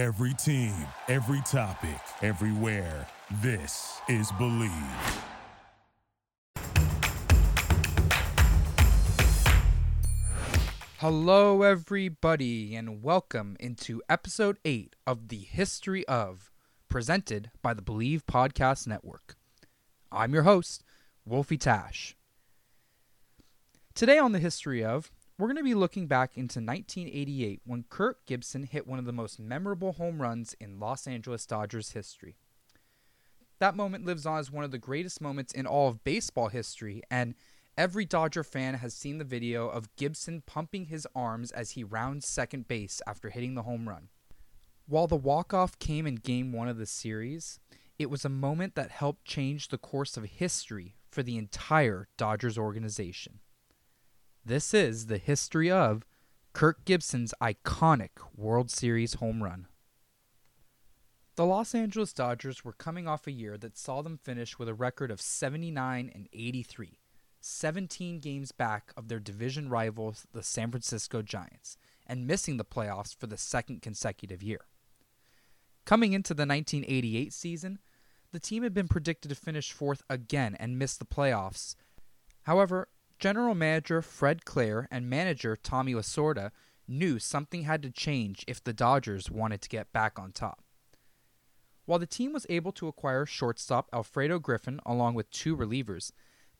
Every team, every topic, everywhere. This is Bleav. Hello, everybody, and welcome into episode 8 of The History of, presented by the Bleav Podcast Network. I'm your host, Wolfie Tash. Today on The History of, we're going to be looking back into 1988 when Kirk Gibson hit one of the most memorable home runs in Los Angeles Dodgers history. That moment lives on as one of the greatest moments in all of baseball history, and every Dodger fan has seen the video of Gibson pumping his arms as he rounds second base after hitting the home run. While the walk-off came in game 1 of the series, it was a moment that helped change the course of history for the entire Dodgers organization. This is the history of Kirk Gibson's iconic World Series home run. The Los Angeles Dodgers were coming off a year that saw them finish with a record of 79 and 83, 17 games back of their division rivals, the San Francisco Giants, and missing the playoffs for the second consecutive year. Coming into the 1988 season, the team had been predicted to finish fourth again and miss the playoffs. However, General Manager Fred Claire and manager Tommy Lasorda knew something had to change if the Dodgers wanted to get back on top. While the team was able to acquire shortstop Alfredo Griffin along with two relievers,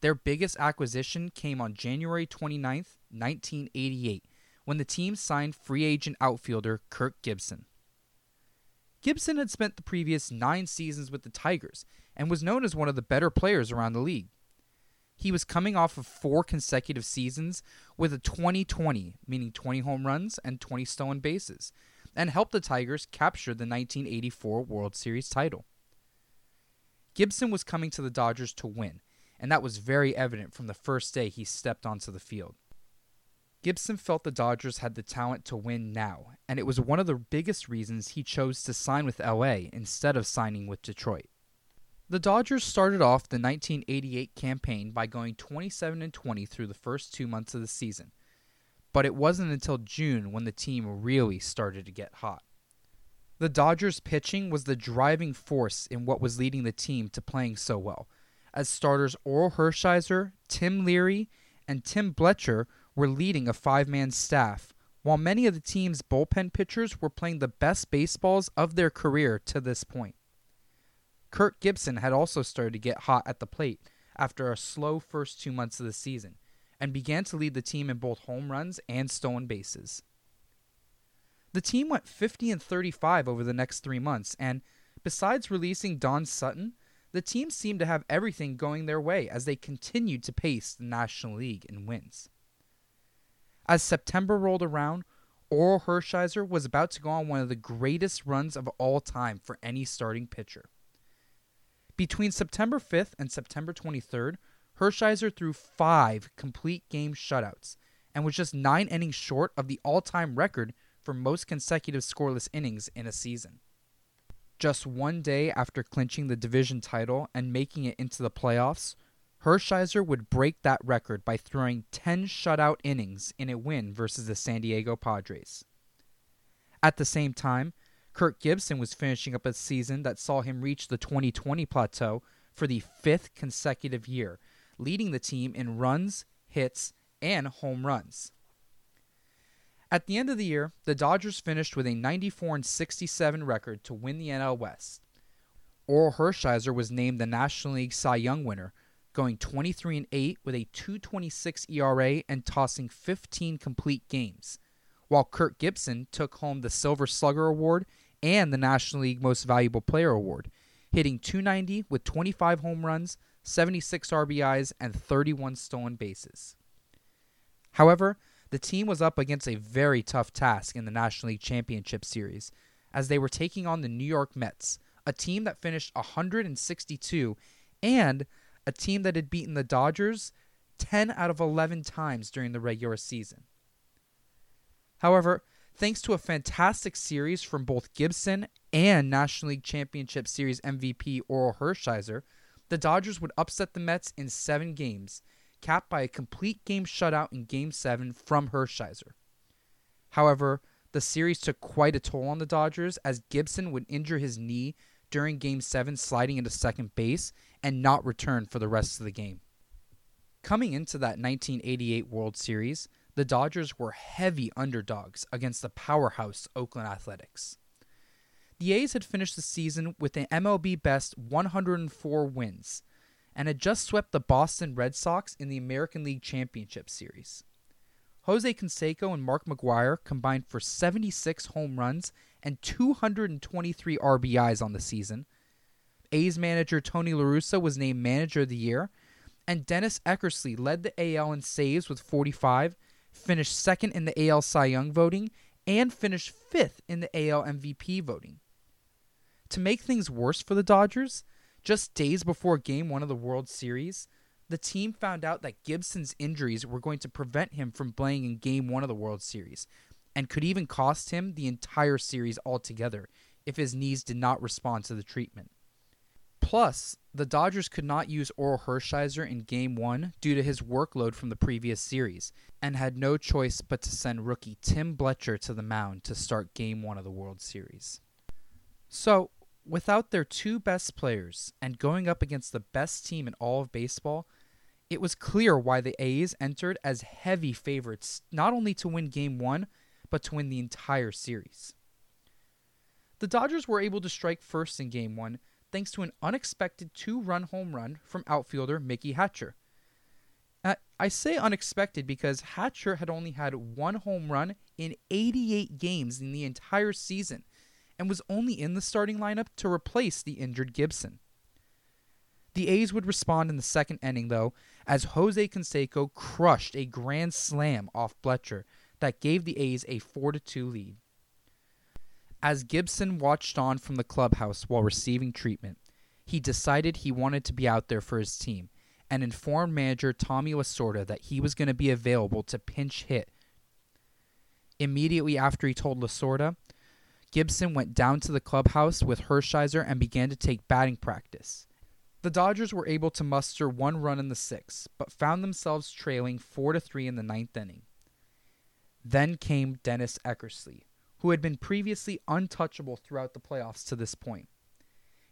their biggest acquisition came on January 29, 1988, when the team signed free agent outfielder Kirk Gibson. Gibson had spent the previous nine seasons with the Tigers and was known as one of the better players around the league. He was coming off of four consecutive seasons with a 20 20, meaning 20 home runs and 20 stolen bases, and helped the Tigers capture the 1984 World Series title. Gibson was coming to the Dodgers to win, and that was very evident from the first day he stepped onto the field. Gibson felt the Dodgers had the talent to win now, and it was one of the biggest reasons he chose to sign with LA instead of signing with Detroit. The Dodgers started off the 1988 campaign by going 27 and 20 through the first 2 months of the season. But it wasn't until June when the team really started to get hot. The Dodgers pitching was the driving force in what was leading the team to playing so well, as starters Orel Hershiser, Tim Leary, and Tim Belcher were leading a five-man staff, while many of the team's bullpen pitchers were playing the best baseballs of their career to this point. Kirk Gibson had also started to get hot at the plate after a slow first two months of the season and began to lead the team in both home runs and stolen bases. The team went 50 and 35 over the next three months, and besides releasing Don Sutton, the team seemed to have everything going their way as they continued to pace the National League in wins. As September rolled around, Orel Hershiser was about to go on one of the greatest runs of all time for any starting pitcher. Between September 5th and September 23rd, Hershiser threw five complete game shutouts and was just nine innings short of the all time record for most consecutive scoreless innings in a season. Just one day after clinching the division title and making it into the playoffs, Hershiser would break that record by throwing 10 shutout innings in a win versus the San Diego Padres. At the same time, Kirk Gibson was finishing up a season that saw him reach the 2020 plateau for the fifth consecutive year, leading the team in runs, hits, and home runs. At the end of the year, the Dodgers finished with a 94 and 67 record to win the NL West. Orel Hershiser was named the National League Cy Young winner, going 23 and 8 with a 2.26 ERA and tossing 15 complete games, while Kirk Gibson took home the Silver Slugger Award and the National League Most Valuable Player Award, hitting 290 with 25 home runs, 76 RBIs, and 31 stolen bases. However, the team was up against a very tough task in the National League Championship Series, as they were taking on the New York Mets, a team that finished 162 and a team that had beaten the Dodgers 10 out of 11 times during the regular season. However, thanks to a fantastic series from both Gibson and National League Championship Series MVP Orel Hershiser, the Dodgers would upset the Mets in seven games, capped by a complete game shutout in Game 7 from Hershiser. However, the series took quite a toll on the Dodgers as Gibson would injure his knee during Game 7, sliding into second base and not return for the rest of the game. Coming into that 1988 World Series, the Dodgers were heavy underdogs against the powerhouse Oakland Athletics. The A's had finished the season with an MLB best 104 wins and had just swept the Boston Red Sox in the American League Championship Series. Jose Canseco and Mark McGwire combined for 76 home runs and 223 RBIs on the season. A's manager Tony La Russa was named Manager of the Year, and Dennis Eckersley led the AL in saves with 45, finished second in the AL Cy Young voting, and finished fifth in the AL MVP voting. To make things worse for the Dodgers, just days before Game 1 of the World Series, the team found out that Gibson's injuries were going to prevent him from playing in Game 1 of the World Series, and could even cost him the entire series altogether if his knees did not respond to the treatment. Plus, the Dodgers could not use Orel Hershiser in Game 1 due to his workload from the previous series, and had no choice but to send rookie Tim Belcher to the mound to start Game 1 of the World Series. So, without their two best players and going up against the best team in all of baseball, it was clear why the A's entered as heavy favorites not only to win Game 1, but to win the entire series. The Dodgers were able to strike first in Game 1 thanks to an unexpected two run home run from outfielder Mickey Hatcher. I say unexpected because Hatcher had only had one home run in 88 games in the entire season and was only in the starting lineup to replace the injured Gibson. The A's would respond in the second inning, though, as Jose Canseco crushed a grand slam off Belcher that gave the A's a 4 2 lead. As Gibson watched on from the clubhouse while receiving treatment, he decided he wanted to be out there for his team and informed manager Tommy Lasorda that he was going to be available to pinch hit. Immediately after he told Lasorda, Gibson went down to the clubhouse with Hershiser and began to take batting practice. The Dodgers were able to muster one run in the sixth, but found themselves trailing 4 to 3 in the ninth inning. Then came Dennis Eckersley, who had been previously untouchable throughout the playoffs to this point.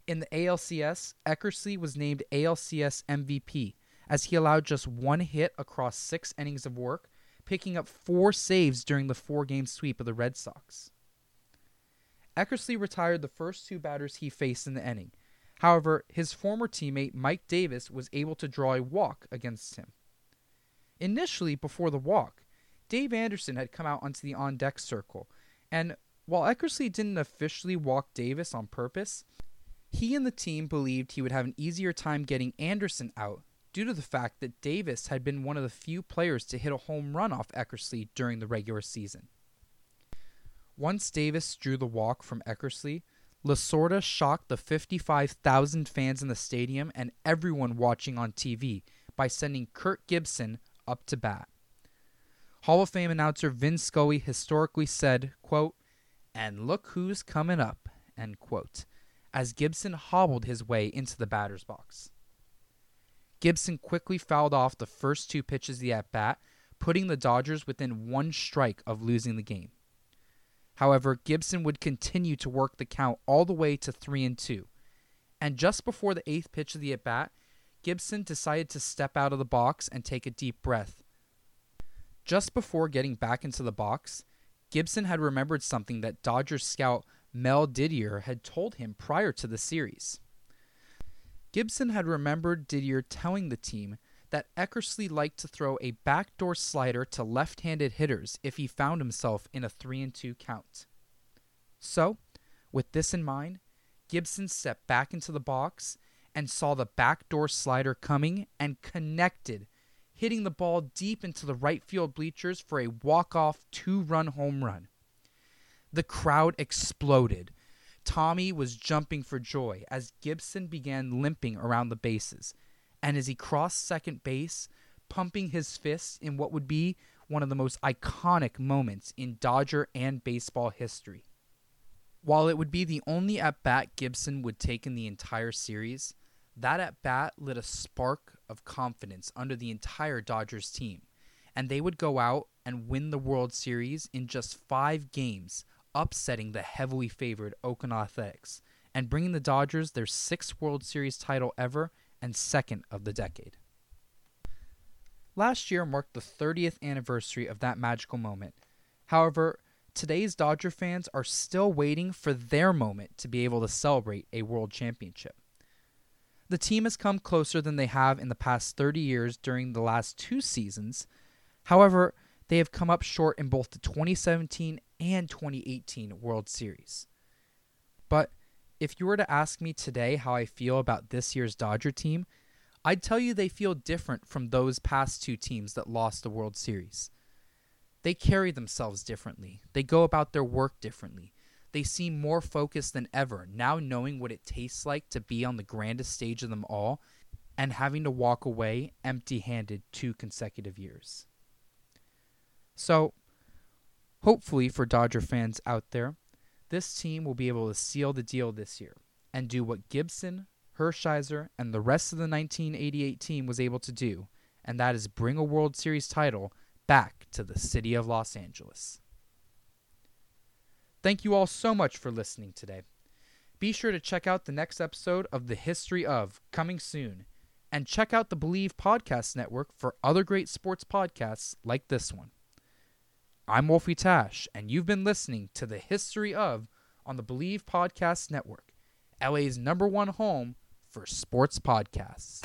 In the ALCS, Eckersley was named ALCS MVP as he allowed just one hit across six innings of work, picking up four saves during the four game sweep of the Red Sox. Eckersley retired the first two batters he faced in the inning. However, his former teammate Mike Davis was able to draw a walk against him. Initially, before the walk, Dave Anderson had come out onto the on deck circle, and while Eckersley didn't officially walk Davis on purpose, he and the team believed he would have an easier time getting Anderson out due to the fact that Davis had been one of the few players to hit a home run off Eckersley during the regular season. Once Davis drew the walk from Eckersley, Lasorda shocked the 55,000 fans in the stadium and everyone watching on TV by sending Kirk Gibson up to bat. Hall of Fame announcer Vin Scully historically said, quote, and look who's coming up, end quote, as Gibson hobbled his way into the batter's box. Gibson quickly fouled off the first two pitches of the at bat, putting the Dodgers within one strike of losing the game. However, Gibson would continue to work the count all the way to 3 and 2. And just before the eighth pitch of the at bat, Gibson decided to step out of the box and take a deep breath. Just before getting back into the box, Gibson had remembered something that Dodgers scout Mel Didier had told him prior to the series. Gibson had remembered Didier telling the team that Eckersley liked to throw a backdoor slider to left handed hitters if he found himself in a 3 and 2 count. So, with this in mind, Gibson stepped back into the box and saw the backdoor slider coming and connected, hitting the ball deep into the right field bleachers for a walk off two run home run. The crowd exploded. Tommy was jumping for joy as Gibson began limping around the bases and as he crossed second base, pumping his fists in what would be one of the most iconic moments in Dodger and baseball history. While it would be the only at bat Gibson would take in the entire series, that at bat lit a spark of confidence under the entire Dodgers team, and they would go out and win the World Series in just five games, upsetting the heavily favored Oakland Athletics and bringing the Dodgers their sixth World Series title ever and second of the decade. Last year marked the 30th anniversary of that magical moment. However, today's Dodger fans are still waiting for their moment to be able to celebrate a world championship. The team has come closer than they have in the past 30 years during the last two seasons. However, they have come up short in both the 2017 and 2018 World Series. But if you were to ask me today how I feel about this year's Dodger team, I'd tell you they feel different from those past two teams that lost the World Series. They carry themselves differently, they go about their work differently. They seem more focused than ever, now knowing what it tastes like to be on the grandest stage of them all and having to walk away empty handed two consecutive years. So, hopefully, for Dodger fans out there, this team will be able to seal the deal this year and do what Gibson, Hershiser, and the rest of the 1988 team was able to do, and that is bring a World Series title back to the city of Los Angeles. Thank you all so much for listening today. Be sure to check out the next episode of The History of coming soon, and check out the Bleav Podcast Network for other great sports podcasts like this one. I'm Wolfie Tash, and you've been listening to The History of on the Bleav Podcast Network, LA's number one home for sports podcasts.